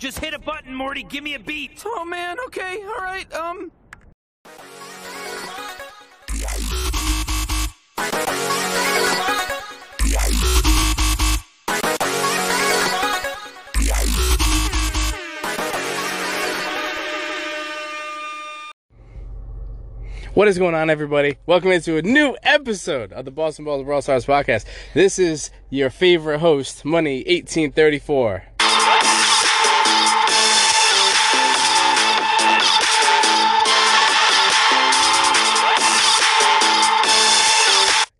Just hit a button, Morty. Give me a beat. Oh, man. Okay. All right. Um. What is going on, everybody? Welcome into a new episode of the Boston Balls Brawl Stars podcast. This is your favorite host, Money1834.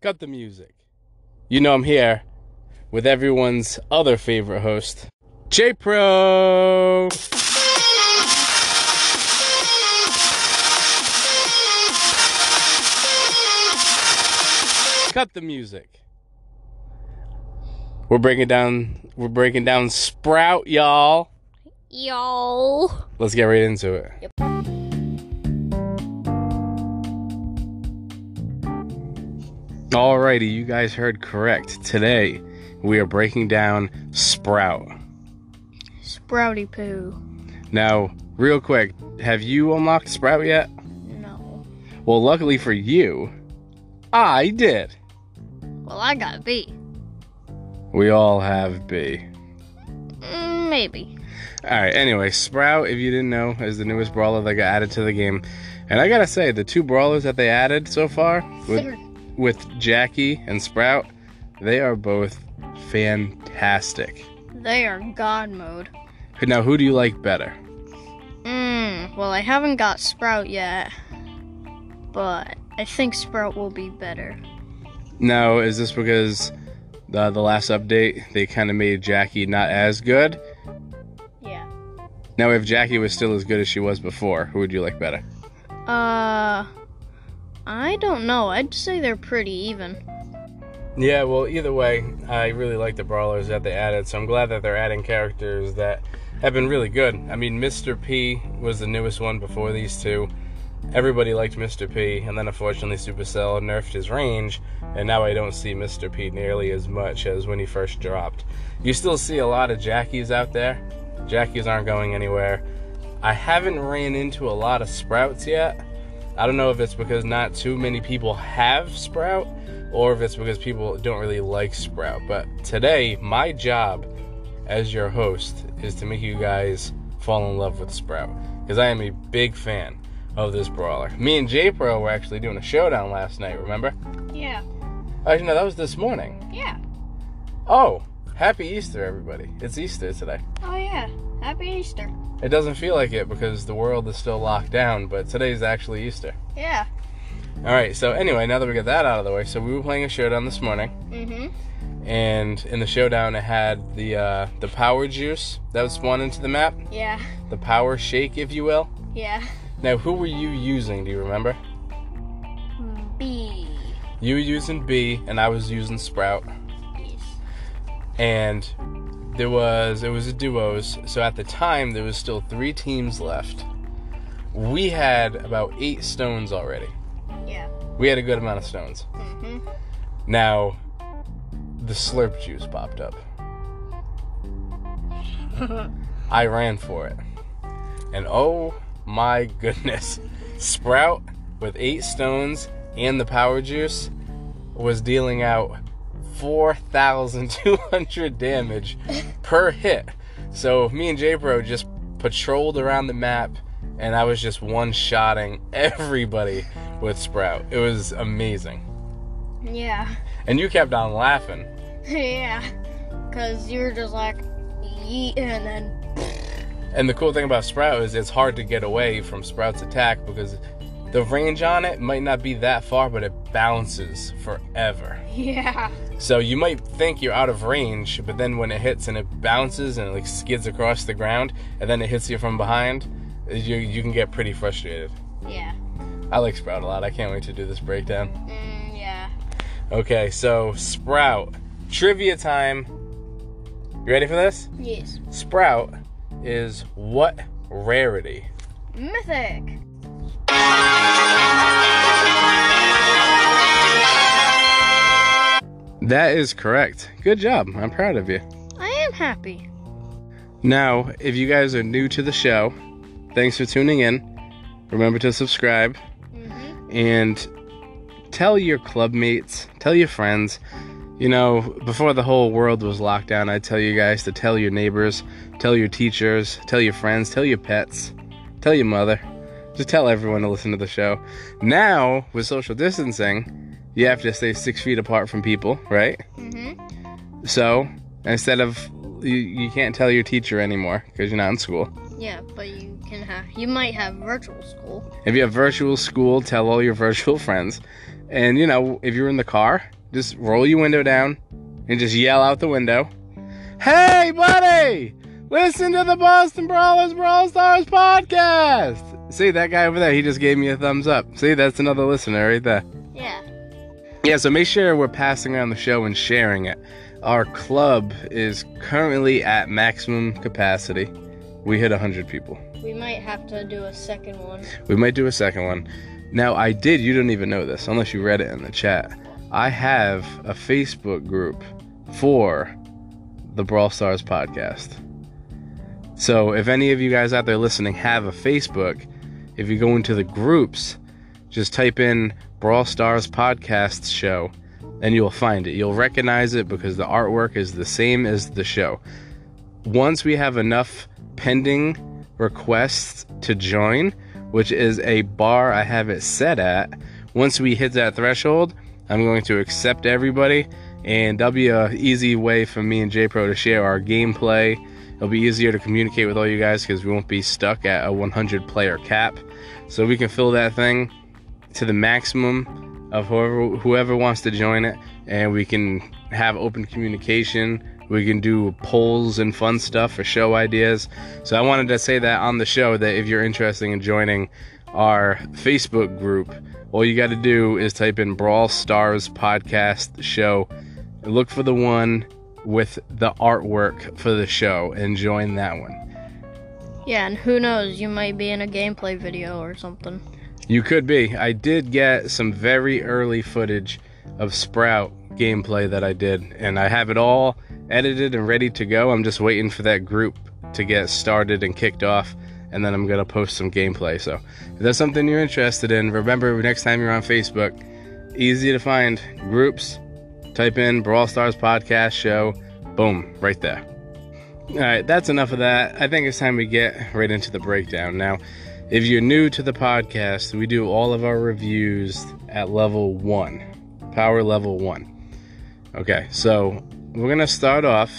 Cut the music. You know I'm here with everyone's other favorite host, J Pro. Cut the music. We're breaking down we're breaking down Sprout, y'all. Y'all. Let's get right into it. Alrighty, you guys heard correct. Today we are breaking down Sprout. Sprouty poo. Now, real quick, have you unlocked Sprout yet? No. Well, luckily for you, I did. Well, I got B. We all have B. Mm, maybe. Alright, anyway, Sprout, if you didn't know, is the newest brawler that got added to the game. And I gotta say, the two brawlers that they added so far, with, with Jackie and Sprout, they are both fantastic. They are God mode. Now, who do you like better? Mmm. Well, I haven't got Sprout yet. But I think Sprout will be better. Now, is this because the, the last update, they kind of made Jackie not as good? Yeah. Now, if Jackie was still as good as she was before, who would you like better? Uh. I don't know. I'd say they're pretty even. Yeah, well, either way, I really like the brawlers that they added, so I'm glad that they're adding characters that have been really good. I mean, Mr. P was the newest one before these two. Everybody liked Mr. P, and then unfortunately Supercell nerfed his range, and now I don't see Mr. P nearly as much as when he first dropped. You still see a lot of Jackies out there. Jackies aren't going anywhere. I haven't ran into a lot of Sprouts yet. I don't know if it's because not too many people have Sprout or if it's because people don't really like Sprout. But today, my job as your host is to make you guys fall in love with Sprout because I am a big fan of this brawler. Me and J Pro were actually doing a showdown last night, remember? Yeah. Actually, no, that was this morning. Yeah. Oh, happy Easter, everybody. It's Easter today. Oh, yeah. Happy Easter. It doesn't feel like it because the world is still locked down, but today's actually Easter. Yeah. All right, so anyway, now that we got that out of the way, so we were playing a showdown this morning. Mm and in the showdown it had the uh, the power juice that was spawn into the map. Yeah. the power shake, if you will. Yeah. Now, who were you using? Do you remember? B. You were using B, and I was using Sprout, Yes. and there was it was a duos. So at the time, there was still three teams left. We had about eight stones already. Yeah. We had a good amount of stones. Mm-hmm. Now, the slurp juice popped up. I ran for it. And oh my goodness, Sprout with eight stones and the power juice was dealing out 4,200 damage per hit. So me and J-Pro just patrolled around the map and I was just one-shotting everybody with Sprout. It was amazing. Yeah. And you kept on laughing. yeah. Because you were just like, yeet, and then. And the cool thing about Sprout is it's hard to get away from Sprout's attack because the range on it might not be that far, but it bounces forever. Yeah. So you might think you're out of range, but then when it hits and it bounces and it like skids across the ground, and then it hits you from behind, you you can get pretty frustrated. Yeah. I like Sprout a lot. I can't wait to do this breakdown. Mm, yeah. Okay, so Sprout trivia time. You ready for this? Yes. Sprout is what rarity? Mythic. That is correct. Good job. I'm proud of you. I am happy. Now, if you guys are new to the show, thanks for tuning in. Remember to subscribe Mm-hmm. and tell your club mates, tell your friends. You know, before the whole world was locked down, I'd tell you guys to tell your neighbors, tell your teachers, tell your friends, tell your pets, tell your mother. Just tell everyone to listen to the show. Now, with social distancing, you have to stay six feet apart from people, right? Mm-hmm. So, instead of, you, you can't tell your teacher anymore because you're not in school. Yeah, but you can have. You might have virtual school. If you have virtual school, tell all your virtual friends. And you know, if you're in the car, just roll your window down and just yell out the window, Hey, buddy! Listen to the Boston Brawlers Brawl Stars podcast! See, that guy over there, he just gave me a thumbs up. See, that's another listener right there. Yeah. Yeah, so make sure we're passing around the show and sharing it. Our club is currently at maximum capacity. We hit 100 people. We might have to do a second one. We might do a second one. Now, I did, you don't even know this, unless you read it in the chat. I have a Facebook group for the Brawl Stars podcast. So, if any of you guys out there listening have a Facebook, if you go into the groups, just type in Brawl Stars podcast show and you'll find it. You'll recognize it because the artwork is the same as the show. Once we have enough pending requests to join, which is a bar I have it set at, once we hit that threshold, I'm going to accept everybody and that'll be a easy way for me and JPro to share our gameplay. It'll be easier to communicate with all you guys because we won't be stuck at a 100 player cap. So we can fill that thing to the maximum of whoever whoever wants to join it and we can have open communication we can do polls and fun stuff for show ideas so i wanted to say that on the show that if you're interested in joining our facebook group all you got to do is type in brawl stars podcast show look for the one with the artwork for the show and join that one Yeah, and who knows? You might be in a gameplay video or something. You could be. I did get some very early footage of Sprout gameplay that I did, and I have it all edited and ready to go. I'm just waiting for that group to get started and kicked off, and then I'm gonna post some gameplay. So if that's something you're interested in, remember next time you're on Facebook, easy to find groups. Type in Brawl Stars Podcast Show, boom, right there. All right, that's enough of that. I think it's time we get right into the breakdown now. If you're new to the podcast, we do all of our reviews at level one, power level one. Okay, so we're gonna start off,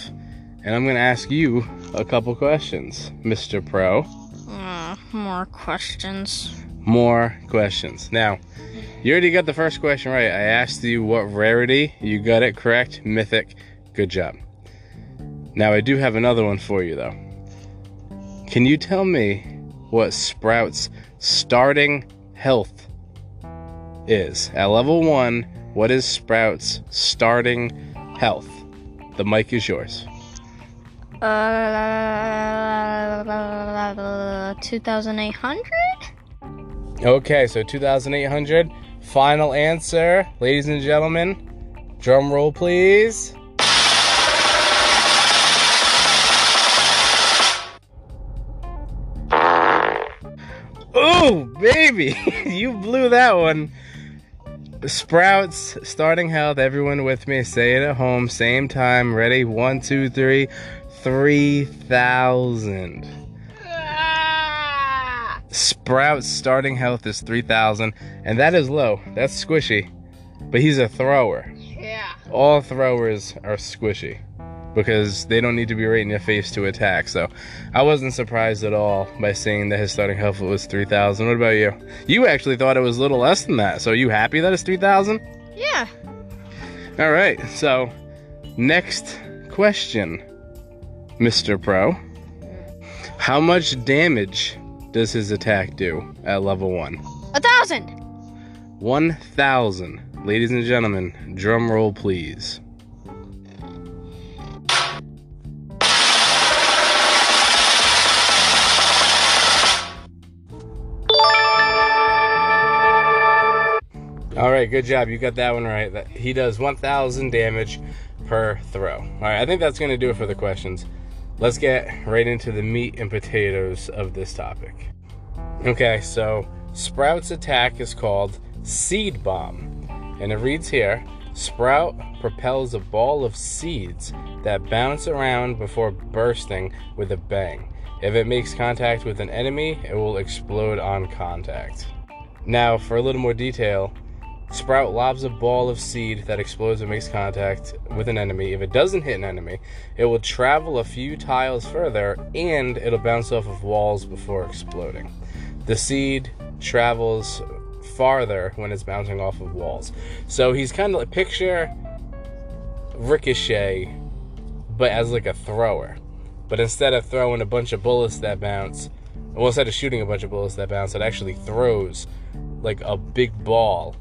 and I'm gonna ask you a couple questions, Mr. Pro. Uh, more questions. More questions. Now, you already got the first question right. I asked you what rarity. You got it correct. Mythic. Good job. Now, I do have another one for you, though. Can you tell me what Sprout's starting health is? At level one, what is Sprout's starting health? The mic is yours. Uh, 2,800? Okay, so 2,800. Final answer, ladies and gentlemen. Drum roll, please. Baby, you blew that one. Sprouts, starting health. Everyone with me. Say it at home. Same time. Ready? One, two, three. 3,000. Sprout's starting health is 3,000, and that is low. That's squishy. But he's a thrower. Yeah. All throwers are squishy because they don't need to be right in your face to attack. So I wasn't surprised at all by seeing that his starting health was 3,000. What about you? You actually thought it was a little less than that. So are you happy that it's 3,000? Yeah. All right. So next question, Mr. Pro. How much damage does his attack do at level 1? A thousand! 1,000. Ladies and gentlemen, drum roll please. All right, good job. You got that one right. That he does 1,000 damage per throw. All right, I think that's going to do it for the questions. let's get right into the meat and potatoes of this topic. Okay, so Sprout's attack is called Seed Bomb. And it reads here Sprout propels a ball of seeds that bounce around before bursting with a bang. If it makes contact with an enemy, it will explode on contact. Now, for a little more detail, Sprout lobs a ball of seed that explodes and makes contact with an enemy. If it doesn't hit an enemy, it will travel a few tiles further and it'll bounce off of walls before exploding. The seed travels farther when it's bouncing off of walls. So he's kind of like picture Ricochet, but as like a thrower. But instead of throwing a bunch of bullets that bounce, well, instead of shooting a bunch of bullets that bounce, it actually throws like a big ball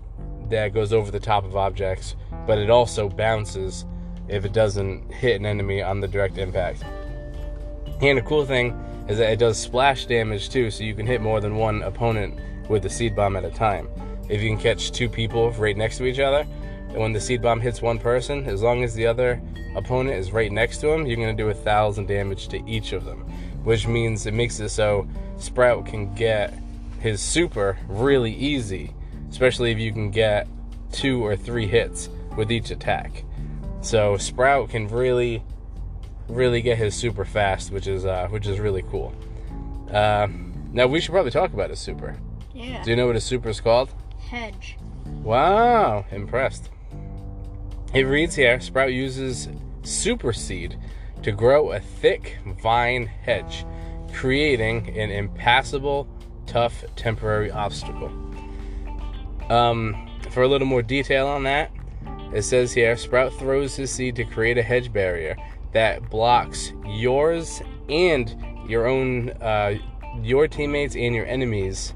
that goes over the top of objects, but it also bounces if it doesn't hit an enemy on the direct impact. And the cool thing is that it does splash damage too, so you can hit more than one opponent with the seed bomb at a time. If you can catch two people right next to each other, and when the seed bomb hits one person, as long as the other opponent is right next to him, you're gonna do a thousand damage to each of them, which means it makes it so Sprout can get his super really easy especially if you can get two or three hits with each attack. So Sprout can really, really get his super fast, which is uh, which is really cool. Uh, now we should probably talk about his super. Yeah. Do you know what his super is called? Hedge. Wow, impressed. It reads here Sprout uses Super Seed to grow a thick vine hedge, creating an impassable, tough temporary obstacle. Um, for a little more detail on that, it says here Sprout throws his seed to create a hedge barrier that blocks yours and your own, uh, your teammates and your enemies.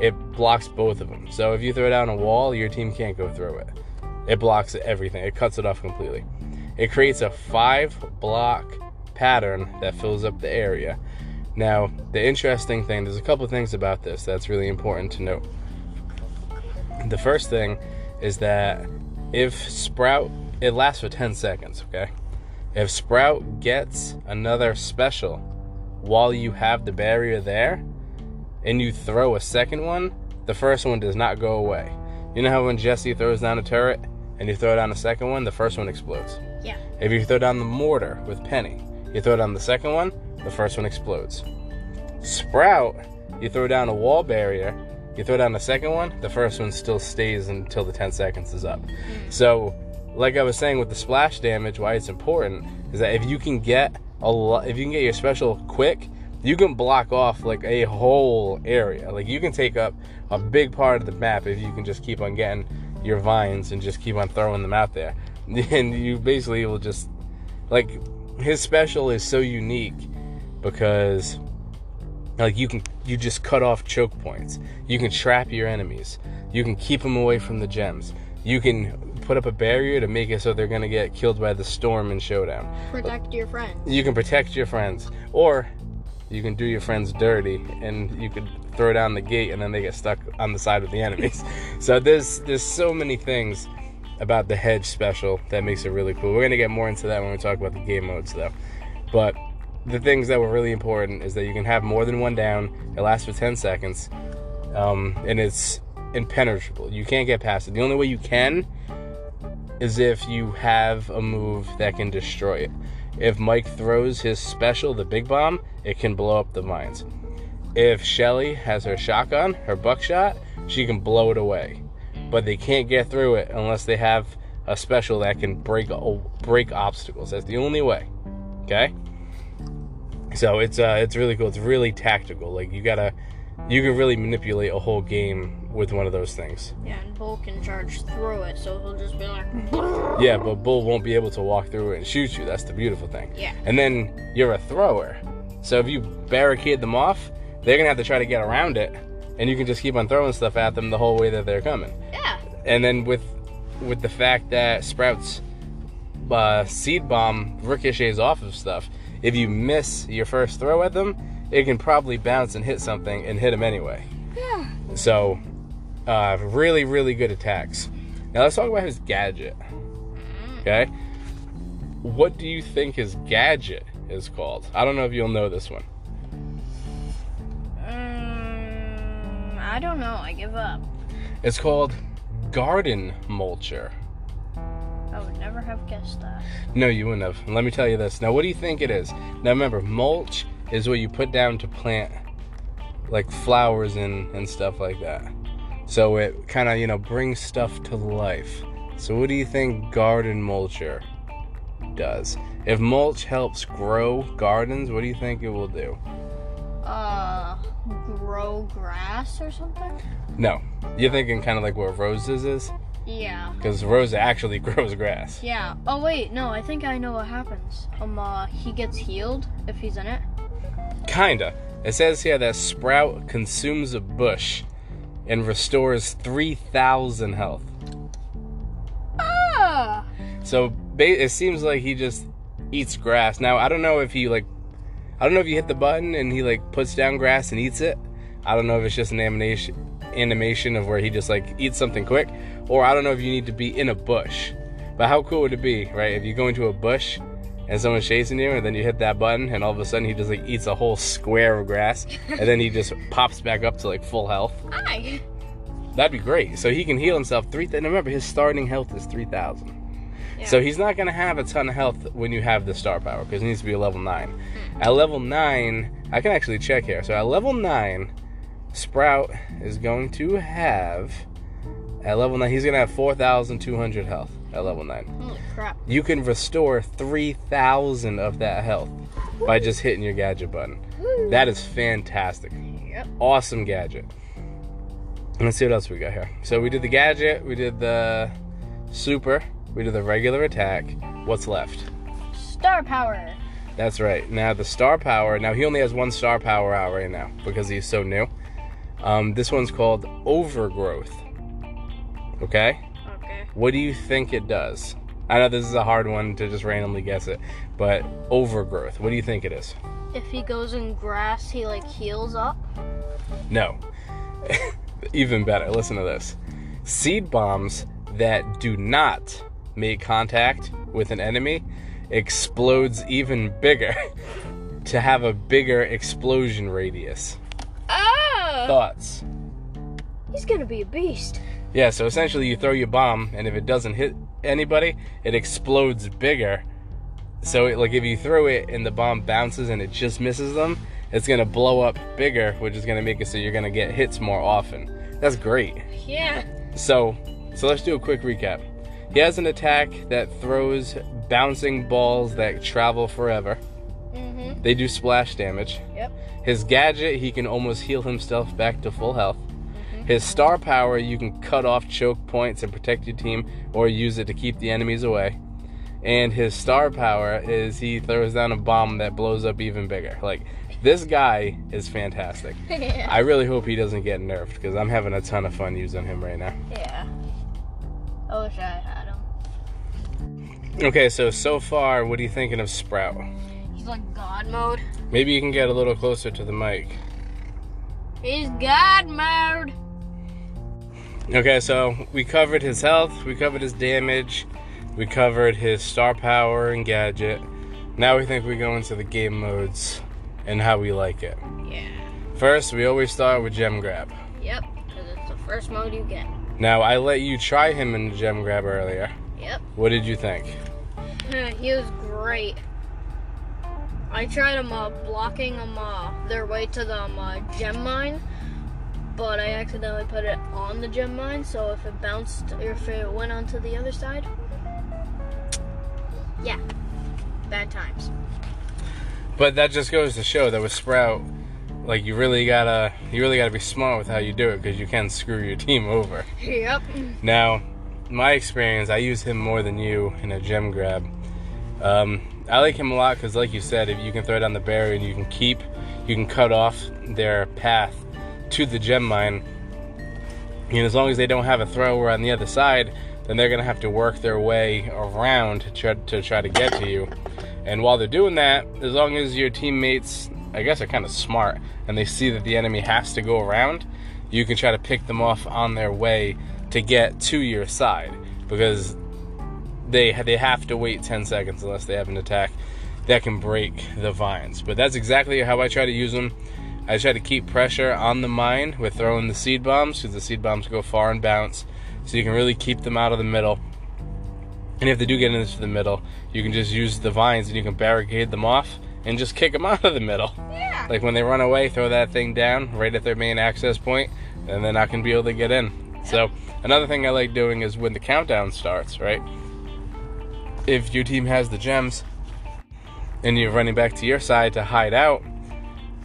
It blocks both of them. So if you throw down a wall, your team can't go through it. It blocks everything, it cuts it off completely. It creates a five block pattern that fills up the area. Now, the interesting thing, there's a couple things about this that's really important to note. The first thing is that if Sprout, it lasts for 10 seconds, okay? If Sprout gets another special while you have the barrier there and you throw a second one, the first one does not go away. You know how when Jessie throws down a turret and you throw down a second one, the first one explodes? Yeah. If you throw down the mortar with Penny, you throw down the second one, the first one explodes. Sprout, you throw down a wall barrier, you throw down the second one, the first one still stays until the 10 seconds is up. So, like I was saying with the splash damage, why it's important is that if you can get a lot, if you can get your special quick, you can block off like a whole area. Like you can take up a big part of the map if you can just keep on getting your vines and just keep on throwing them out there. And you basically will just like his special is so unique because like you can you just cut off choke points. You can trap your enemies. You can keep them away from the gems. You can put up a barrier to make it so they're gonna get killed by the storm and showdown. Protect your friends. You can protect your friends, or you can do your friends dirty, and you could throw down the gate, and then they get stuck on the side of the enemies. so there's there's so many things about the hedge special that makes it really cool. We're gonna get more into that when we talk about the game modes, though. But the things that were really important is that you can have more than one down. It lasts for 10 seconds, um, and it's impenetrable. You can't get past it. The only way you can is if you have a move that can destroy it. If Mike throws his special, the big bomb, it can blow up the mines. If Shelly has her shotgun, her buckshot, she can blow it away. But they can't get through it unless they have a special that can break break obstacles. That's the only way. Okay? So it's uh it's really cool. It's really tactical. Like you gotta you can really manipulate a whole game with one of those things. Yeah, and Bull can charge through it, so he'll just be like. Yeah, but Bull won't be able to walk through it and shoot you. That's the beautiful thing. Yeah. And then you're a thrower. So if you barricade them off, they're gonna have to try to get around it. And you can just keep on throwing stuff at them the whole way that they're coming. Yeah. And then with with the fact that Sprouts uh, seed bomb ricochets off of stuff, if you miss your first throw at them, it can probably bounce and hit something and hit them anyway. Yeah. So, uh, really, really good attacks. Now let's talk about his gadget. Okay, what do you think his gadget is called. I don't know if you'll know this one. Mm, I don't know. I give up. It's called garden mulcher. I would never have guessed that. No, you wouldn't have. Let me tell you this. Now, what do you think it is? Now, remember, mulch is what you put down to plant like flowers and, and stuff like that. So it kind of, you know, brings stuff to life. So, what do you think garden mulcher does? If mulch helps grow gardens, what do you think it will do? Uh, grow grass or something? No. You're thinking kind of like what Rosa's is? Yeah. Because Rosa actually grows grass. Yeah. Oh wait, no. I think I know what happens. Um, uh, he gets healed if he's in it. Kinda. It says here that Sprout consumes a bush and restores 3,000 health. Ah. So ba- it seems like he just eats grass. Now, I don't know if he, like, I don't know if you hit the button and he, like, puts down grass and eats it. I don't know if it's just an animation animation of where he just like eats something quick or I don't know if you need to be in a bush. But how cool would it be, right? If you go into a bush and someone's chasing you and then you hit that button and all of a sudden he just like eats a whole square of grass and then he just pops back up to like full health. Hi. That'd be great. So he can heal himself three. And remember, his starting health is three thousand. Yeah. So he's not gonna have a ton of health when you have the star power because he needs to be a level nine. Hmm. At level nine, I can actually check here. So at level nine, Sprout is going to have at level nine. He's gonna have four thousand two hundred health at level nine. Holy crap. You can restore three thousand of that health by just hitting your gadget button. That is fantastic. Yep. Awesome gadget. Let's see what else we got here. So we did the gadget, we did the super, we did the regular attack. What's left? Star power. That's right. Now the star power. Now he only has one star power out right now because he's so new. Um, this one's called overgrowth. Okay. Okay. What do you think it does? I know this is a hard one to just randomly guess it, but overgrowth. What do you think it is? If he goes in grass, he like heals up. No. Even better. Listen to this. Seed bombs that do not make contact with an enemy explodes even bigger to have a bigger explosion radius. Thoughts? He's gonna be a beast. Yeah, so essentially you throw your bomb and if it doesn't hit anybody, it explodes bigger. So it, like if you throw it and the bomb bounces and it just misses them, it's to blow up bigger, which is to make it so you're to get hits more often. That's great. Yeah. So, so let's do a quick recap. He has an attack that throws bouncing balls that travel forever. Mm-hmm. They do splash damage. His gadget, he can almost heal himself back to full health. Mm-hmm. His star power, you can cut off choke points and protect your team, or use it to keep the enemies away. And his star power is he throws down a bomb that blows up even bigger. Like, this guy is fantastic. yeah. I really hope he doesn't get nerfed because I'm having a ton of fun using him right now. Yeah. I wish I had him. Okay, so so far, what are you thinking of Sprout? He's like God mode. Maybe you can get a little closer to the mic. He's God mode. Okay, so we covered his health, we covered his damage, we covered his star power and gadget. Now we think we go into the game modes and how we like it. Yeah. First, we always start with gem grab. Yep. Because it's the first mode you get. Now, I let you try him in gem grab earlier. Yep. What did you think? he was great. I tried him uh, blocking them uh, their way to the um, uh, gem mine, but I accidentally put it on the gem mine. So if it bounced or if it went onto the other side, yeah, bad times. But that just goes to show that with Sprout, like you really gotta, you really gotta be smart with how you do it because you can screw your team over. Yep. Now, my experience, I use him more than you in a gem grab. Um, I like him a lot because, like you said, if you can throw down the barrier and you can keep, you can cut off their path to the gem mine. And as long as they don't have a thrower on the other side, then they're gonna have to work their way around to try to, try to get to you. And while they're doing that, as long as your teammates, I guess, are kind of smart and they see that the enemy has to go around, you can try to pick them off on their way to get to your side because they they have to wait 10 seconds unless they have an attack that can break the vines. But that's exactly how I try to use them. I try to keep pressure on the mine with throwing the seed bombs because the seed bombs go far and bounce, so you can really keep them out of the middle. And if they do get into the middle, you can just use the vines and you can barricade them off and just kick them out of the middle. Yeah. Like when they run away, throw that thing down right at their main access point, and they're not going to be able to get in. So, another thing I like doing is when the countdown starts, right? If your team has the gems and you're running back to your side to hide out,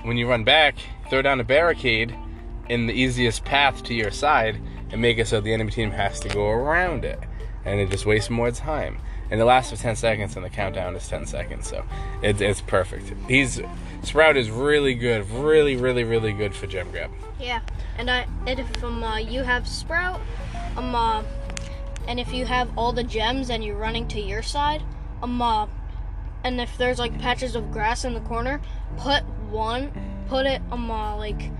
when you run back, throw down a barricade in the easiest path to your side and make it so the enemy team has to go around it. And it just wastes more time. And it lasts for 10 seconds, and the countdown is 10 seconds, so it, it's perfect. He's Sprout is really good, really, really, really good for gem grab. Yeah, and I if um uh, you have sprout, um uh, and if you have all the gems and you're running to your side, a mob. and if there's like patches of grass in the corner, put one, put it um uh, like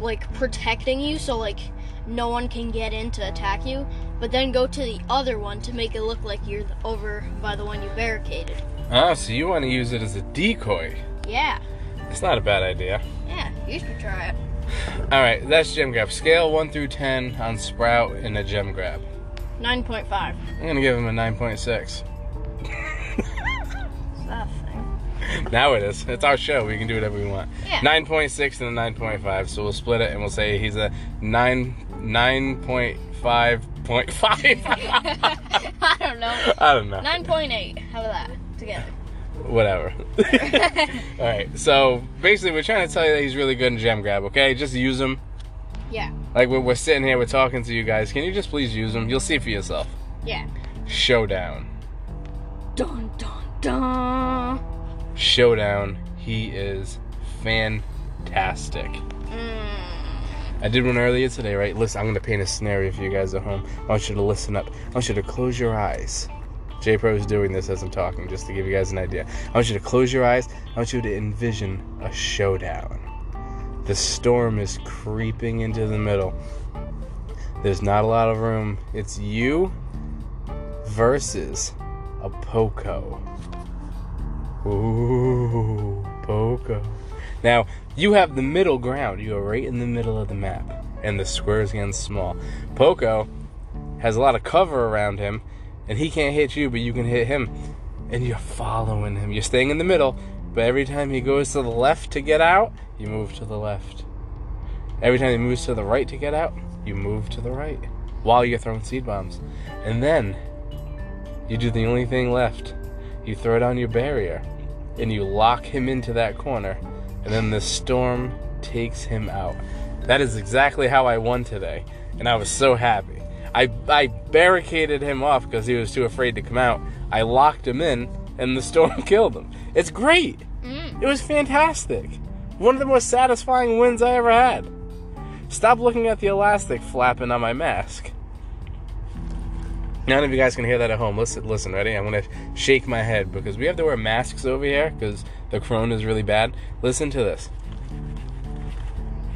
like protecting you so like no one can get in to attack you, but then go to the other one to make it look like you're over by the one you barricaded. Oh, so you want to use it as a decoy? Yeah, It's not a bad idea. yeah, you should try it. All right, that's gem grab. Scale one through ten on Sprout in a gem grab. Nine point five. I'm gonna give him a nine point six. Now it is. It's our show. We can do whatever we want. Yeah. Nine point six and a nine point five. So we'll split it and we'll say he's a nine nine point five point five. I don't know. I don't know. Nine point eight. How about that together? Whatever. All right. So basically, we're trying to tell you that he's really good in gem grab. Okay, just use him. Yeah. Like we're, we're sitting here, we're talking to you guys. Can you just please use them? You'll see for yourself. Yeah. Showdown. Dun dun dun. Showdown. He is fantastic. Mm. I did one earlier today, right? Listen, I'm gonna paint a scenario for you guys at home. I want you to listen up. I want you to close your eyes. J Pro is doing this as I'm talking, just to give you guys an idea. I want you to close your eyes. I want you to envision a showdown. The storm is creeping into the middle. There's not a lot of room. It's you versus a Poco. Ooh, Poco. Now, you have the middle ground. You are right in the middle of the map, and the square is getting small. Poco has a lot of cover around him, and he can't hit you, but you can hit him. And you're following him. You're staying in the middle, but every time he goes to the left to get out, you move to the left. Every time he moves to the right to get out, you move to the right while you're throwing seed bombs. And then you do the only thing left. You throw down your barrier and you lock him into that corner, and then the storm takes him out. That is exactly how I won today, and I was so happy. I, I barricaded him off because he was too afraid to come out. I locked him in, and the storm killed them. It's great. Mm. It was fantastic. One of the most satisfying wins I ever had. Stop looking at the elastic flapping on my mask. None of you guys can hear that at home. Listen, listen, ready? I'm gonna shake my head because we have to wear masks over here because the corona is really bad. Listen to this.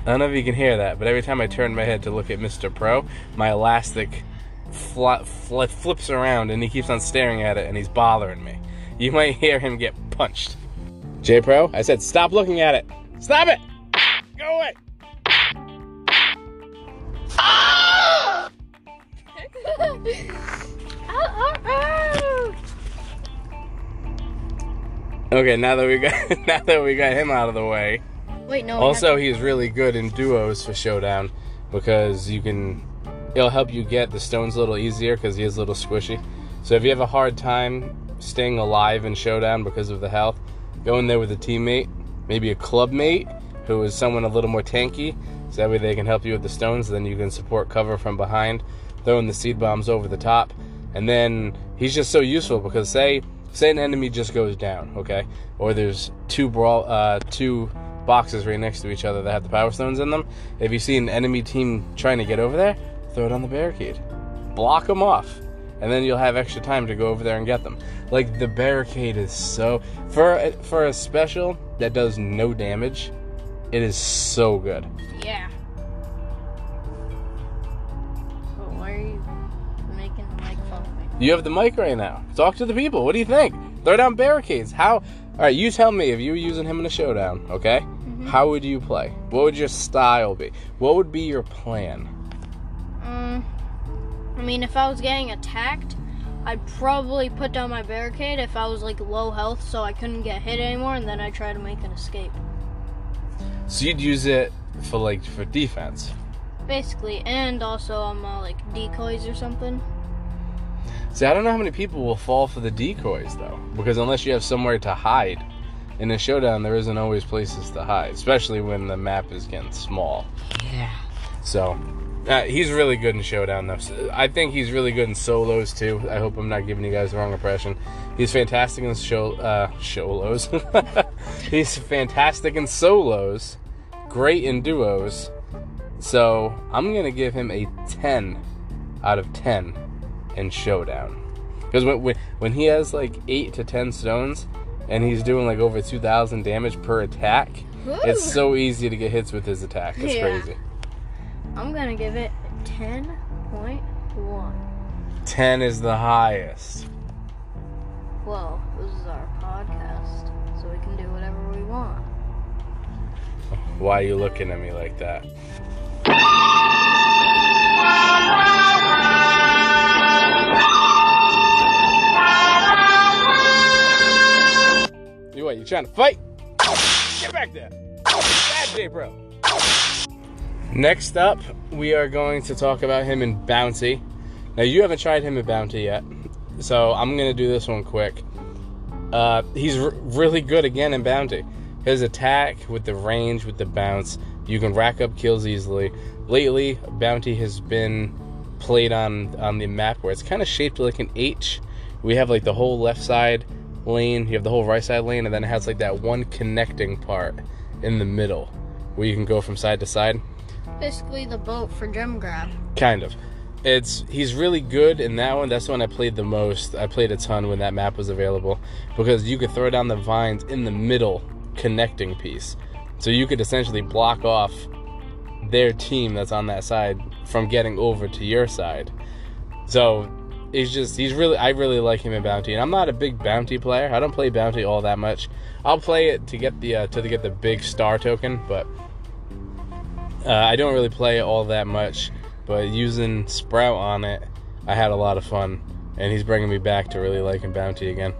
None of you can hear that, but every time I turn my head to look at Mr. Pro, my elastic fl- fl- flips around and he keeps on staring at it and he's bothering me. You might hear him get punched. J Pro, I said stop looking at it. Stop it! Go away! Okay, now that we got now that we got him out of the way. Wait, no. Also, he's really good in duos for Showdown because you can. It'll help you get the stones a little easier because he is a little squishy. So if you have a hard time staying alive in Showdown because of the health, go in there with a teammate, maybe a club mate who is someone a little more tanky. So that way they can help you with the stones. Then you can support cover from behind, throwing the seed bombs over the top, and then he's just so useful because say say an enemy just goes down, okay, or there's two brawl uh, two boxes right next to each other that have the power stones in them. If you see an enemy team trying to get over there, throw it on the barricade, block them off, and then you'll have extra time to go over there and get them. Like the barricade is so for a, for a special that does no damage, it is so good. Yeah. But why are you making the mic follow me? You have the mic right now. Talk to the people. What do you think? Throw down barricades. How? All right, you tell me if you were using him in a showdown, okay? How would you play? What would your style be? What would be your plan? Um, I mean, if I was getting attacked, I'd probably put down my barricade if I was like low health, so I couldn't get hit anymore, and then I'd try to make an escape. So you'd use it for like for defense. Basically, and also um, uh, like decoys or something. See, I don't know how many people will fall for the decoys though, because unless you have somewhere to hide, in a showdown there isn't always places to hide, especially when the map is getting small. Yeah. So, uh, he's really good in showdown though. I think he's really good in solos too. I hope I'm not giving you guys the wrong impression. He's fantastic in show uh, solos. he's fantastic in solos, great in duos. So I'm gonna give him a 10 out of 10 in showdown. Because when, when when he has like eight to 10 stones, and he's doing like over 2,000 damage per attack, it's so easy to get hits with his attack. It's Yeah. crazy. I'm gonna give it ten point one. 10 is the highest. Well, this is our podcast, so we can do whatever we want. Why are you looking at me like that? You what? You trying to fight? Get back there! Bad J Pro. Next up, we are going to talk about him in Bounty. Now, you haven't tried him in Bounty yet, so I'm gonna do this one quick. Uh, he's r- really good again in Bounty. His attack with the range, with the bounce, you can rack up kills easily. Lately, Bounty has been played on on the map where it's kind of shaped like an H. We have like the whole left side lane, you have the whole right side lane, and then it has like that one connecting part in the middle where you can go from side to side. Basically, the boat for gem grab. Kind of. It's he's really good in that one. That's the one I played the most. I played a ton when that map was available because you could throw down the vines in the middle connecting piece. So you could essentially block off their team that's on that side from getting over to your side. So he's just he's really I really like him in bounty, and I'm not a big bounty player. I don't play bounty all that much. I'll play it to get the uh, to get the big star token, but uh, I don't really play all that much. But using Sprout on it, I had a lot of fun, and he's bringing me back to really liking bounty again.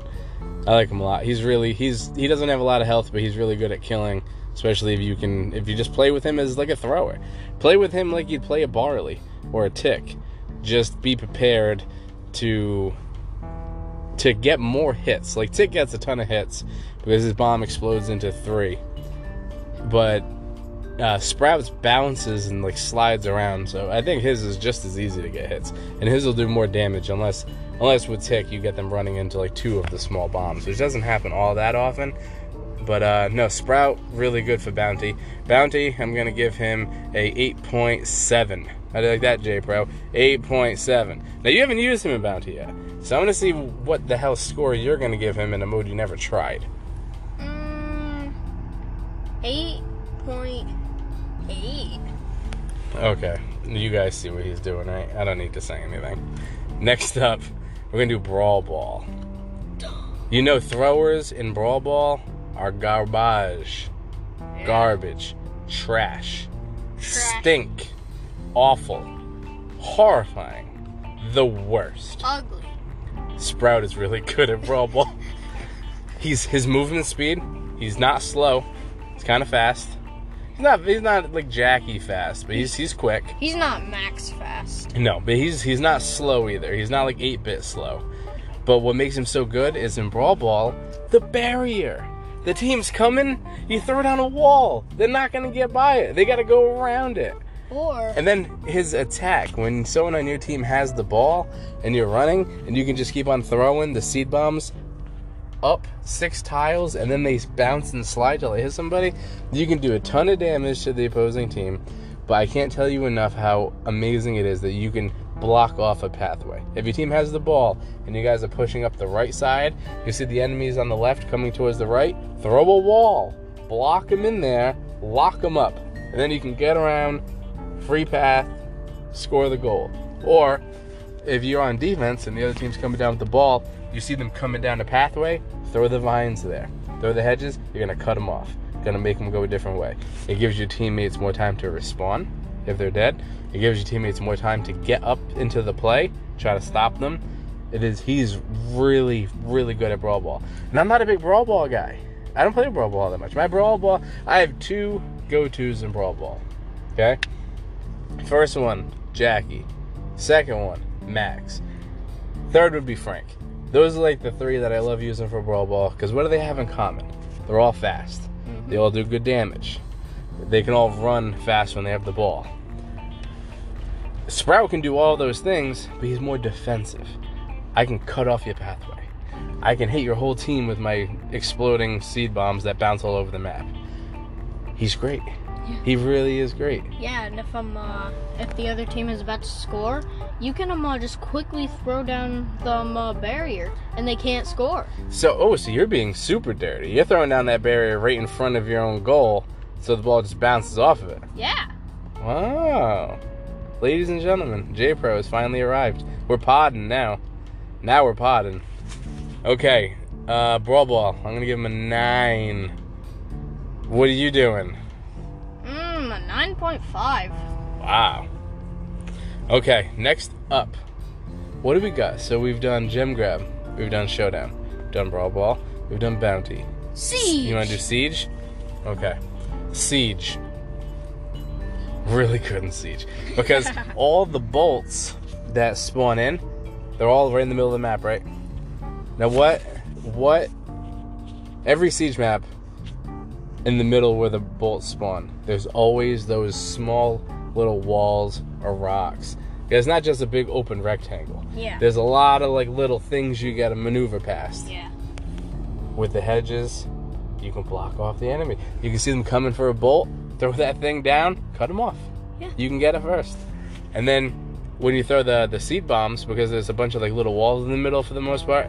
I like him a lot. He's really he's he doesn't have a lot of health, but he's really good at killing. Especially if you can if you just play with him as like a thrower. Play with him like you'd play a barley or a tick. Just be prepared to to get more hits. Like Tick gets a ton of hits because his bomb explodes into three. But uh, Sprouts bounces and like slides around, so I think his is just as easy to get hits, and his will do more damage unless unless with Tick you get them running into like two of the small bombs, which doesn't happen all that often. But uh, no, Sprout really good for Bounty. Bounty, I'm gonna give him a 8.7. I like that, J Pro. 8.7. Now you haven't used him in Bounty yet, so I'm gonna see what the hell score you're gonna give him in a mode you never tried. Okay, you guys see what he's doing, right? I don't need to say anything. Next up, we're gonna do Brawl Ball. You know, throwers in Brawl Ball are garbage, garbage, trash, Trash. stink, awful, horrifying, the worst. Ugly. Sprout is really good at Brawl Ball. He's his movement speed. He's not slow. He's kind of fast. He's not. He's not like Jackie fast, but he's he's quick. He's not max fast. No, but he's he's not slow either. He's not like 8-bit slow. But what makes him so good is in Brawl Ball, the barrier. The team's coming, you throw down a wall. They're not gonna get by it. They gotta go around it. Or And then his attack, when someone on your team has the ball and you're running, and you can just keep on throwing the seed bombs up six tiles and then they bounce and slide till they hit somebody, you can do a ton of damage to the opposing team. But I can't tell you enough how amazing it is that you can block off a pathway. If your team has the ball and you guys are pushing up the right side, you see the enemies on the left coming towards the right, throw a wall, block them in there, lock them up, and then you can get around, free path, score the goal. Or if you're on defense and the other team's coming down with the ball, You see them coming down the pathway, throw the vines there. Throw the hedges, you're gonna cut them off. Gonna make them go a different way. It gives your teammates more time to respawn if they're dead. It gives your teammates more time to get up into the play, try to stop them. It is he's really, really good at Brawl Ball. And I'm not a big Brawl Ball guy. I don't play Brawl Ball that much. My Brawl Ball, I have two go-tos in Brawl Ball. Okay? First one, Jackie. Second one, Max. Third would be Frank. Those are like the three that I love using for Brawl Ball because what do they have in common? They're all fast. Mm-hmm. They all do good damage. They can all run fast when they have the ball. Sprout can do all those things, but he's more defensive. I can cut off your pathway. I can hit your whole team with my exploding seed bombs that bounce all over the map. He's great. He really is great. Yeah, and if um uh, if the other team is about to score, you can um uh, just quickly throw down the um, uh, barrier, and they can't score. So, oh, so you're being super dirty. You're throwing down that barrier right in front of your own goal, so the ball just bounces off of it. Yeah. Wow. Ladies and gentlemen, J Pro has finally arrived. We're podding now. Now we're podding. Okay, uh, Brawl Ball. I'm gonna give him a nine. What are you doing? Mmm, a nine point five. Wow. Okay, next up. What do we got? So we've done Gem Grab, we've done Showdown, we've done Brawl Ball, we've done Bounty. Siege. You wanna do Siege? Okay. Siege. Really good in Siege. Because all the bolts that spawn in, they're all right in the middle of the map, right? Now what what every siege map in the middle where the bolts spawn, there's always those small little walls or rocks. It's not just a big open rectangle. Yeah. There's a lot of like little things you gotta maneuver past. Yeah. With the hedges, you can block off the enemy. You can see them coming for a bolt, throw that thing down, cut them off. Yeah. You can get it first. And then when you throw the the seed bombs, because there's a bunch of like little walls in the middle for the most part,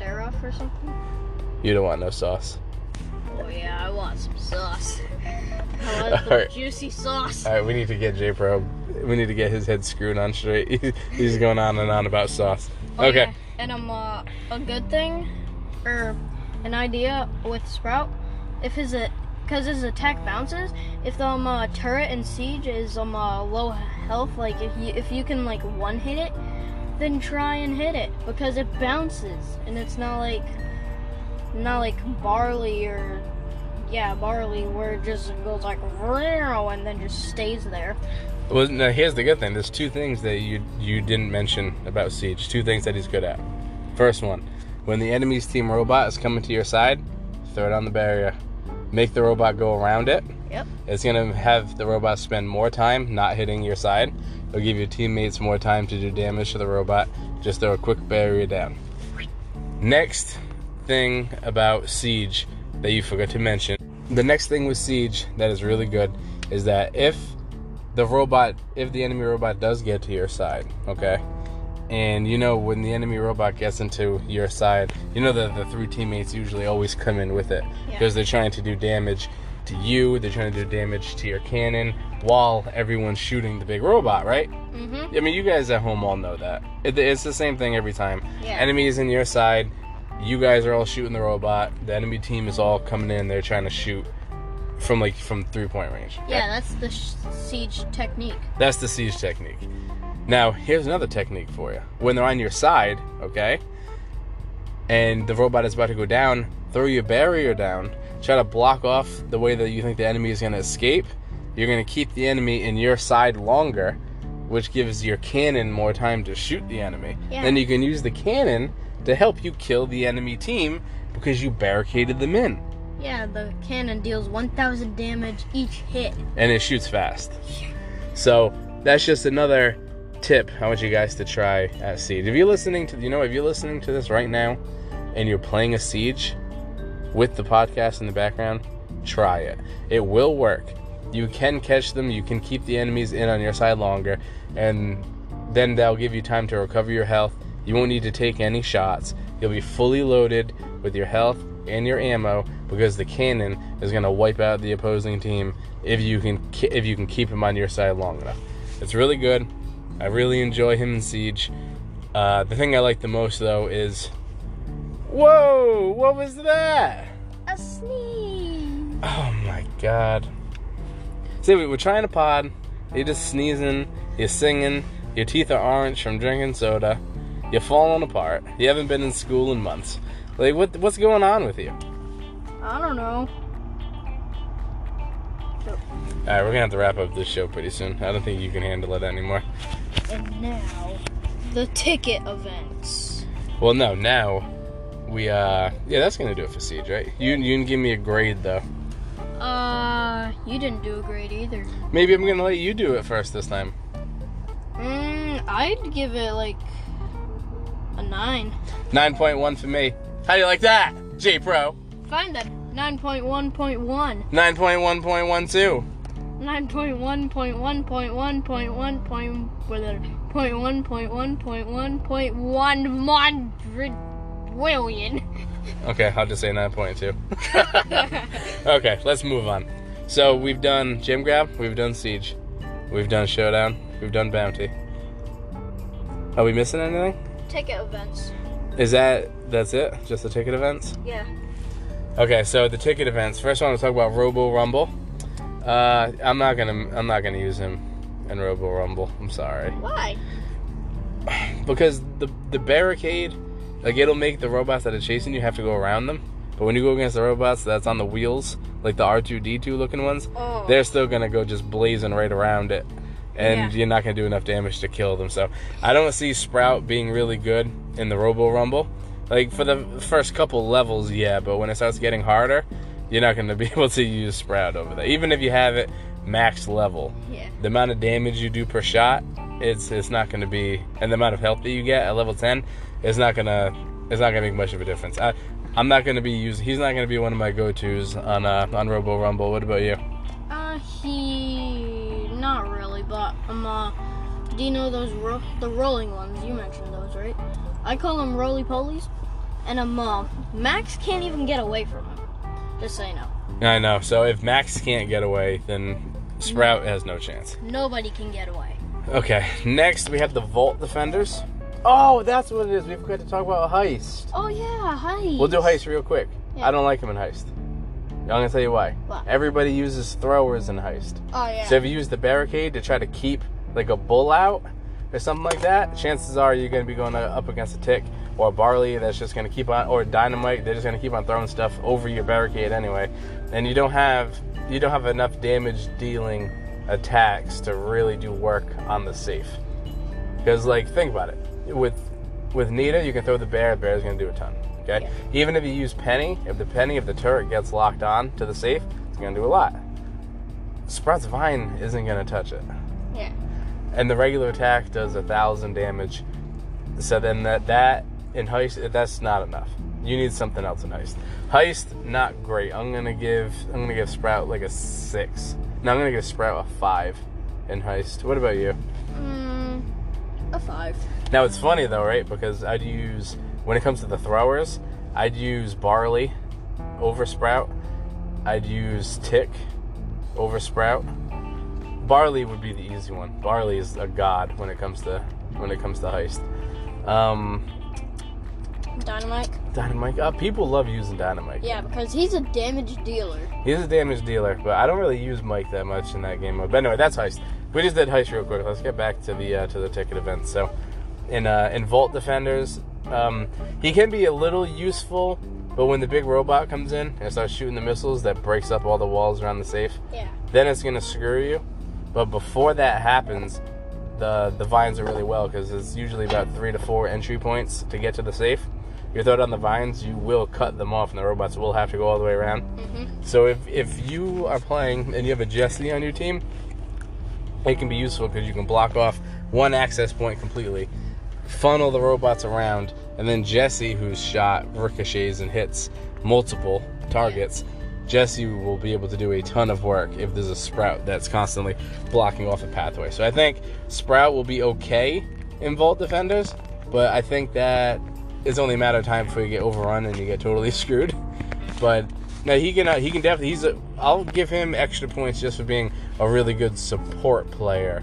Are we having a stare off or something? You don't want no sauce. Oh yeah, I want some sauce. I want the Alright. juicy sauce. All right, we need to get J Pro. We need to get his head screwed on straight. He's going on and on about sauce. Oh, Okay. And um, uh, a good thing, or an idea with Sprout, if his because his attack bounces, if the um, uh, turret and siege is um uh, low health, like if you if you can like one hit it, then try and hit it because it bounces and it's not like not like barley or yeah barley where it just goes like and then just stays there. Well, now here's the good thing. There's two things that you you didn't mention about Siege. Two things that he's good at. First one, when the enemy's team robot is coming to your side, throw it on the barrier. Make the robot go around it. Yep. It's gonna have the robot spend more time not hitting your side. It'll give your teammates more time to do damage to the robot. Just throw a quick barrier down. Next thing about Siege that you forgot to mention. The next thing with Siege that is really good is that if the robot, if the enemy robot does get to your side, okay, and you know when the enemy robot gets into your side, you know that the three teammates usually always come in with it Yeah. because they're trying to do damage to you, they're trying to do damage to your cannon while everyone's shooting the big robot, right? Mhm. I mean, you guys at home all know that. It, it's the same thing every time. Yeah. Enemy is in your side, you guys are all shooting the robot. The enemy team is all coming in. They're trying to shoot from like from three point range. Yeah, that's the sh- siege technique. That's the siege technique. Now, here's another technique for you. When they're on your side, okay, and the robot is about to go down, throw your barrier down, try to block off the way that you think the enemy is going to escape. You're going to keep the enemy in your side longer, which gives your cannon more time to shoot the enemy. Yeah. Then you can use the cannon to help you kill the enemy team because you barricaded them in. Yeah, the cannon deals 1,000 damage each hit. and it shoots fast. So that's just another tip I want you guys to try at Siege. If you're listening to, you know, if you're listening to this right now, and you're playing a Siege with the podcast in the background, try it. It will work. You can catch them. You can keep the enemies in on your side longer, and then that'll give you time to recover your health. You won't need to take any shots. You'll be fully loaded with your health and your ammo because the cannon is going to wipe out the opposing team if you can if you can keep him on your side long enough. It's really good. I really enjoy him in Siege. Uh, the thing I like the most though is, whoa! What was that? A sneeze. Oh my god. See, we- we're trying to pod. You're just sneezing. You're singing. Your teeth are orange from drinking soda. You're falling apart. You haven't been in school in months. Like, what? What's going on with you? I don't know. All right, we're gonna have to wrap up this show pretty soon. I don't think you can handle it anymore. And now, the ticket events. Well, no. Now, we uh, yeah, that's gonna do it for Siege, right? You you can give me a grade though. Uh, you didn't do a grade either. Maybe I'm gonna let you do it first this time. Mm, I'd give it like a nine. Nine point one for me. How do you like that, J Pro? Fine then. Nine point one point one. Nine point one point one two. Nine point one point one point one point one point point one point one point one point one hundred Okay, I'll just say 9.2. okay, let's move on. So we've done Gem Grab, we've done Siege, we've done Showdown, we've done Bounty. Are we missing anything? Ticket events. Is that that's it? Just the ticket events? Yeah. Okay, so the ticket events. First, I want to talk about Robo Rumble. Uh, I'm not gonna I'm not gonna use him in Robo Rumble. I'm sorry Why? because the the barricade, like it'll make the robots that are chasing you have to go around them. But when you go against the robots that's on the wheels, like the R2D2 looking ones, Oh. they're still gonna go just blazing right around it, and Yeah. you're not gonna do enough damage to kill them. So I don't see Sprout being really good in the Robo Rumble. Like for the first couple levels, yeah, but when it starts getting harder, you're not gonna be able to use Sprout over there, even if you have it max level Yeah. the amount of damage you do per shot, it's it's not going to be, and the amount of health that you get at level ten, is not gonna it's not gonna make much of a difference. I I'm not going to be using. He's not going to be one of my go tos on uh, on Robo Rumble. What about you? Uh, he not really, but um, uh, do you know those ro- the rolling ones? You mentioned those, right? I call them roly polies, and um, uh, Max can't even get away from him. Just so you know, I know. So if Max can't get away, then Sprout has no chance. nobody can get away. Okay. Next we have the Vault Defenders. Oh, that's what it is. We forgot to talk about Heist. Oh yeah, Heist. We'll do Heist real quick. Yeah. I don't like him in Heist. I'm gonna tell you why. Why? Everybody uses throwers in Heist. Oh yeah. So if you use the barricade to try to keep like a bull out or something like that, chances are you're going to be going up against a tick or a barley that's just going to keep on, or dynamite. They're just going to keep on throwing stuff over your barricade anyway, and you don't have you don't have enough damage dealing attacks to really do work on the safe. Because like think about it, with with Nita you can throw the bear. The bear's to do a ton. Okay, even if you use Penny, if the Penny if the turret gets locked on to the safe, it's to do a lot. Sprout's Vine isn't to touch it. yeah. And the regular attack does a thousand damage. So then that that in heist that's not enough. You need something else in heist. Heist not great. I'm gonna give I'm gonna give Sprout like a six. No, I'm gonna give Sprout a five in heist. What about you? Mm, a five. Now it's funny though, right? Because I'd use when it comes to the throwers, I'd use Barley over Sprout. I'd use Tick over Sprout. Barley would be the easy one. Barley is a god when it comes to when it comes to heist. Um, Dynamike. Dynamike. Uh, people love using Dynamike. Yeah, because he's a damage dealer. He's a damage dealer, but I don't really use Mike that much in that game mode. But anyway, that's heist. We just did heist real quick. Let's get back to the uh, to the ticket event. So, in uh, in Vault Defenders, um, he can be a little useful, but when the big robot comes in and starts shooting the missiles that breaks up all the walls around the safe, Yeah. then it's gonna screw you. But before that happens, the the vines are really well because it's usually about three to four entry points to get to the safe. You throw down the vines, you will cut them off, and the robots will have to go all the way around. Mm-hmm. So if if you are playing and you have a Jessie on your team, it can be useful because you can block off one access point completely, funnel the robots around, and then Jessie, whose shot ricochets and hits multiple targets, Jessie will be able to do a ton of work if there's a Sprout that's constantly blocking off a pathway. So I think Sprout will be okay in Vault Defenders, but I think that it's only a matter of time before you get overrun and you get totally screwed. But now he can uh, he can definitely he's a, I'll give him extra points just for being a really good support player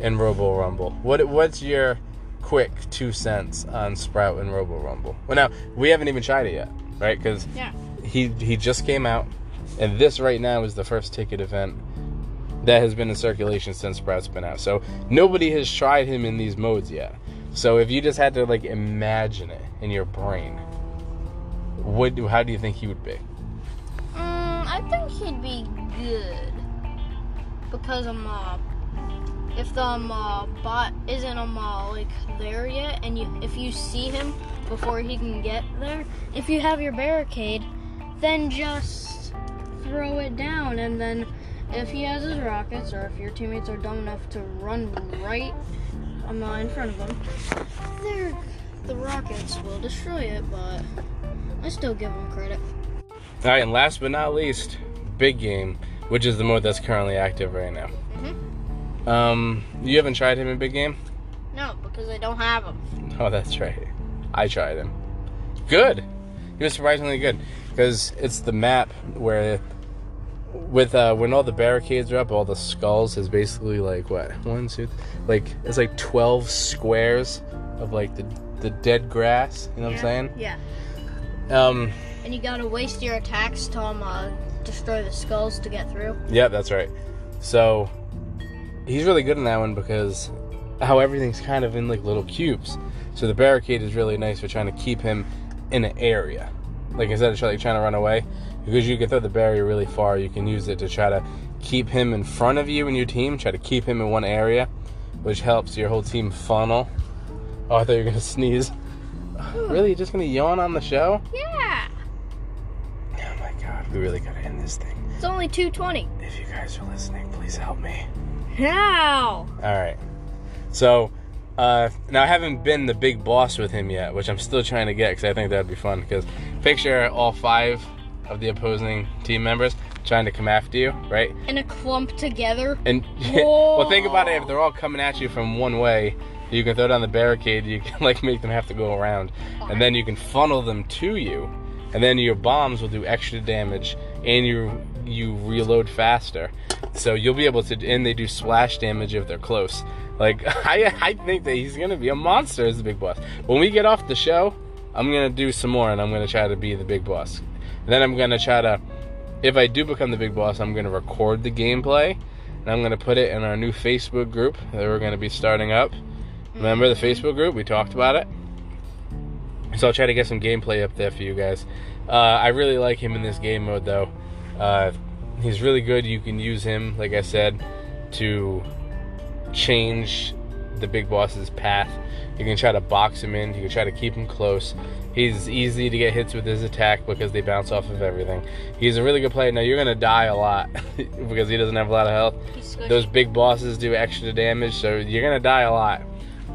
in Robo Rumble. What what's your quick two cents on Sprout and Robo Rumble? Well, now we haven't even tried it yet, right? Because Yeah. he he just came out, and this right now is the first ticket event that has been in circulation since Sprout's been out. So nobody has tried him in these modes yet. So if you just had to like imagine it in your brain, what do how do you think he would be? Mm, I think he'd be good because um, uh, if the um, uh, bot isn't um, uh, like there yet, and you if you see him before he can get there, if you have your barricade, then just throw it down, and then if he has his rockets, or if your teammates are dumb enough to run right um, uh, in front of him, they're, the rockets will destroy it. But I still give him credit. All right, and last but not least, big game, which is the mode that's currently active right now. Um, you haven't tried him in big game? No, because I don't have him. Oh, that's right. I tried him. Good. He was surprisingly good because it's the map where, with uh, when all the barricades are up, all the skulls is basically like what one, two, like it's like twelve squares of like the the dead grass. You know what I'm saying? Yeah. Um, And you gotta waste your attacks to um, uh, destroy the skulls to get through. Yeah, that's right. So he's really good in that one because how everything's kind of in like little cubes. So the barricade is really nice for trying to keep him in an area. Like instead of like trying to run away, because you can throw the barrier really far, you can use it to try to keep him in front of you and your team. Try to keep him in one area, which helps your whole team funnel. Oh, I thought you were gonna sneeze. Really, you're just gonna yawn on the show? Yeah. Oh my god, we really gotta end this thing. It's only 220. If you guys are listening, please help me. How? All right. So uh, now I haven't been the big boss with him yet, which I'm still trying to get because I think that'd be fun. Because picture all five of the opposing team members trying to come after you, right? In a clump together. And well, think about it. If they're all coming at you from one way, you can throw down the barricade. You can like make them have to go around, and then you can funnel them to you, and then your bombs will do extra damage, and you you reload faster. So you'll be able to, and they do splash damage if they're close. Like I, I think that he's gonna be a monster as the big boss. When we get off the show, I'm gonna do some more, and I'm gonna try to be the big boss. And then I'm gonna try to, if I do become the big boss, I'm gonna record the gameplay, and I'm gonna put it in our new Facebook group that we're gonna be starting up. Remember the Facebook group? We talked about it. So I'll try to get some gameplay up there for you guys. Uh, I really like him in this game mode, though. Uh, he's really good. You can use him, like I said, to change the big boss's path. You can try to box him in. You can try to keep him close. He's easy to get hits with his attack because they bounce off of everything. He's a really good player. Now you're gonna die a lot because he doesn't have a lot of health. Those big bosses do extra damage, so you're gonna die a lot.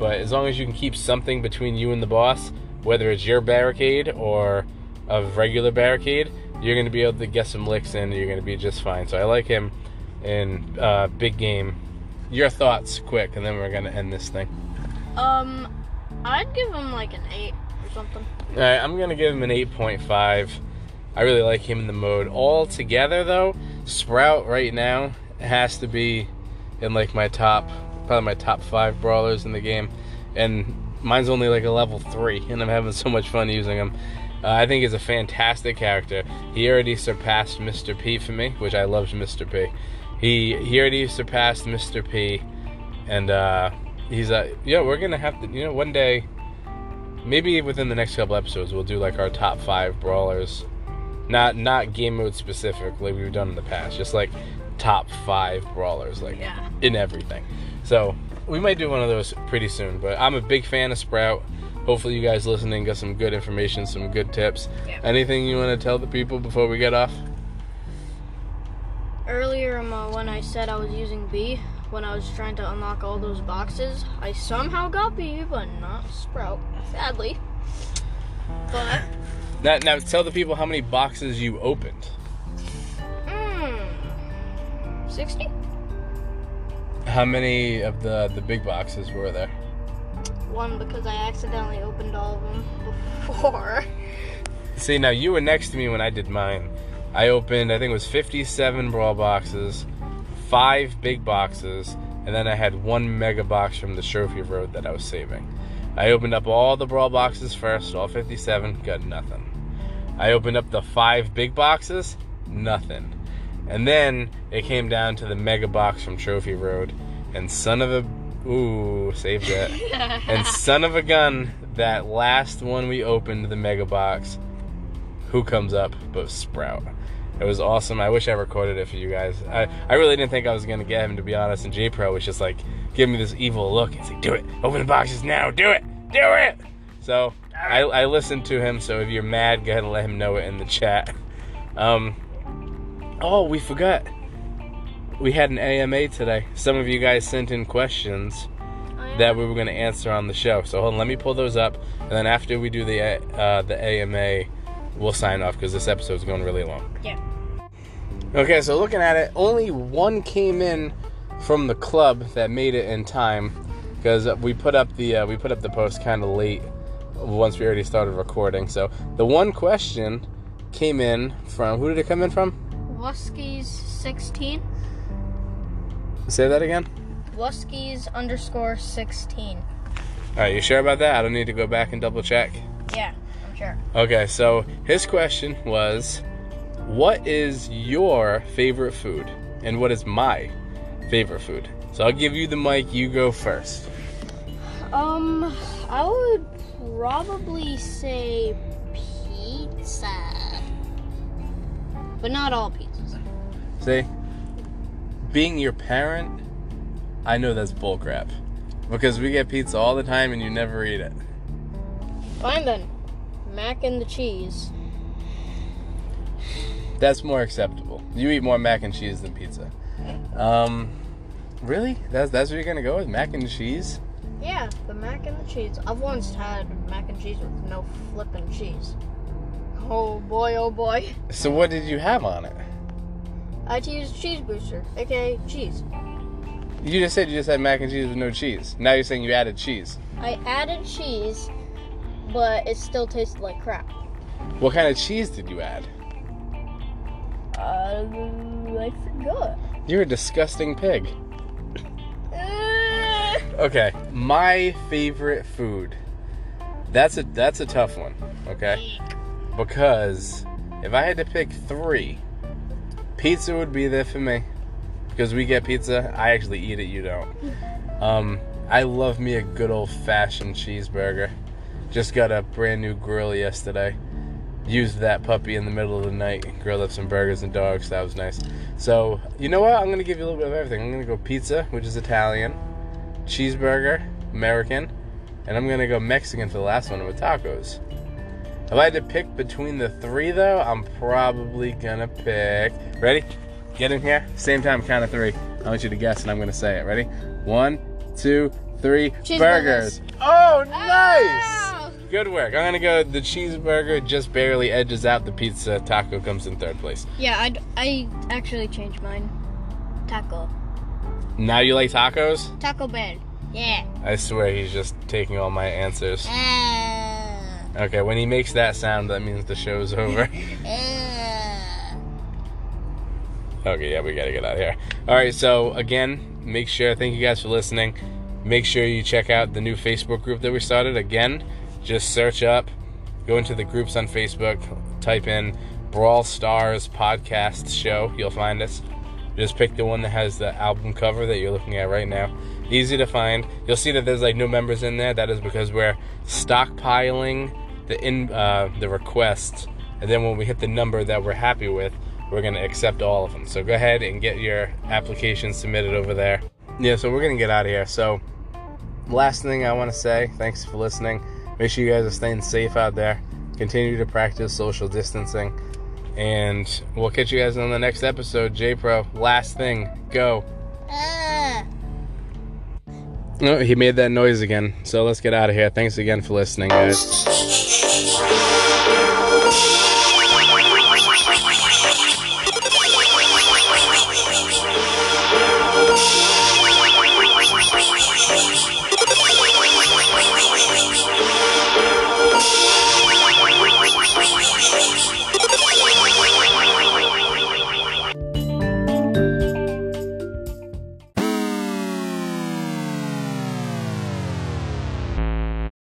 But as long as you can keep something between you and the boss, whether it's your barricade or a regular barricade, you're gonna be able to get some licks in. and You're gonna be just fine. So I like him in uh, big game. Your thoughts, quick, and then we're gonna end this thing. Um, I'd give him like an 8 or something. All right, I'm gonna give him an 8.5. I really like him in the mode. All together, though, Sprout right now has to be in like my top, probably my top five brawlers in the game, and mine's only like a level three, and I'm having so much fun using him. Uh, I think he's a fantastic character. He already surpassed Mr. P for me, which I loved Mr. P. He he already surpassed Mr. P, and uh, he's a yeah. We're gonna have to you know one day maybe within the next couple episodes we'll do like our top five brawlers not not game mode specific like we've done in the past just like top five brawlers like Yeah. in everything so we might do one of those pretty soon but i'm a big fan of sprout hopefully you guys listening got some good information some good tips Yeah. anything you want to tell the people before we get off earlier um, when I said I was using Bea, when I was trying to unlock all those boxes, I somehow got Bea, but not Sprout, sadly. But, Now, now tell the people how many boxes you opened. mm, 60? How many of the the big boxes were there? One because I accidentally opened all of them before. See, now you were next to me when I did mine. I opened, I think it was 57 brawl boxes, five big boxes, and then I had one mega box from the trophy road that I was saving. I opened up all the brawl boxes first, all 57, got nothing. I opened up the five big boxes, nothing. And then it came down to the mega box from Trophy Road, and son of a ooh, saved that. and son of a gun, that last one we opened, the mega box, who comes up but Sprout. It was awesome. I wish I recorded it for you guys. I, I really didn't think I was gonna get him to be honest. And J Pro was just like giving me this evil look. He's like, "Do it! Open the boxes now! Do it! Do it!" So I, I listened to him. So if you're mad, go ahead and let him know it in the chat. Um, oh, we forgot. We had an AMA today. Some of you guys sent in questions that we were going to answer on the show. So hold on, let me pull those up, and then after we do the uh, the AMA, we'll sign off because this episode's going really long. Yeah. Okay, so looking at it, only one came in from the club that made it in time because we put up the uh, we put up the post kind of late once we already started recording. So the one question came in from who did it come in from? Wuskies 16. Say that again. Wuskies underscore 16. All right, you sure about that? I don't need to go back and double check. Yeah, I'm sure. Okay, so his question was What is your favorite food? And what is my favorite food? So I'll give you the mic, you go first. Um, I would probably say pizza. But not all pizzas. See, being your parent, I know that's bullcrap. Because we get pizza all the time and you never eat it. Fine then. Mac and the cheese. That's more acceptable. You eat more mac and cheese than pizza. Um, really? That's that's what you're gonna go with? Mac and cheese? Yeah, the mac and the cheese. I've once had mac and cheese with no flippin' cheese. Oh boy, oh boy. So what did you have on it? I had to use cheese booster, aka cheese. You just said you just had mac and cheese with no cheese. Now you're saying you added cheese. I added cheese, but it still tasted like crap. What kind of cheese did you add? Uh, I forgot. You're a disgusting pig. Okay, my favorite food. That's a that's a tough one. Okay, because if I had to pick three, pizza would be there for me because we get pizza. I actually eat it. You don't. Um, I love me a good old fashioned cheeseburger. Just got a brand new grill yesterday. Used that puppy in the middle of the night. Grilled up some burgers and dogs. That was nice. So you know what? I'm gonna give you a little bit of everything. I'm gonna go pizza, which is Italian, cheeseburger, American, and I'm gonna go Mexican for the last one with tacos. If I had to pick between the three, though, I'm probably gonna pick. Ready? Get in here. Same time, count of three. I want you to guess, and I'm gonna say it. Ready? One, two, three. Burgers. Oh, nice. Good work. I'm gonna go. The cheeseburger just barely edges out the pizza. Taco comes in third place. Yeah, I, I actually changed mine. Taco. Now you like tacos? Taco Bell. Yeah. I swear he's just taking all my answers. Okay, when he makes that sound, that means the show's over. Okay, yeah, we gotta get out of here. All right, so again, make sure. Thank you guys for listening. Make sure you check out the new Facebook group that we started. Again, just search up, go into the groups on Facebook, type in Brawl Stars Podcast Show. You'll find us. Just pick the one that has the album cover that you're looking at right now. Easy to find. You'll see that there's like no members in there. That is because we're stockpiling the in uh, the requests, and then when we hit the number that we're happy with, we're gonna accept all of them. So go ahead and get your application submitted over there. Yeah, so we're gonna get out of here. So last thing I want to say, thanks for listening. Make sure you guys are staying safe out there. Continue to practice social distancing. And we'll catch you guys on the next episode. J Pro, last thing, go. Oh, he made that noise again. So let's get out of here. Thanks again for listening, guys.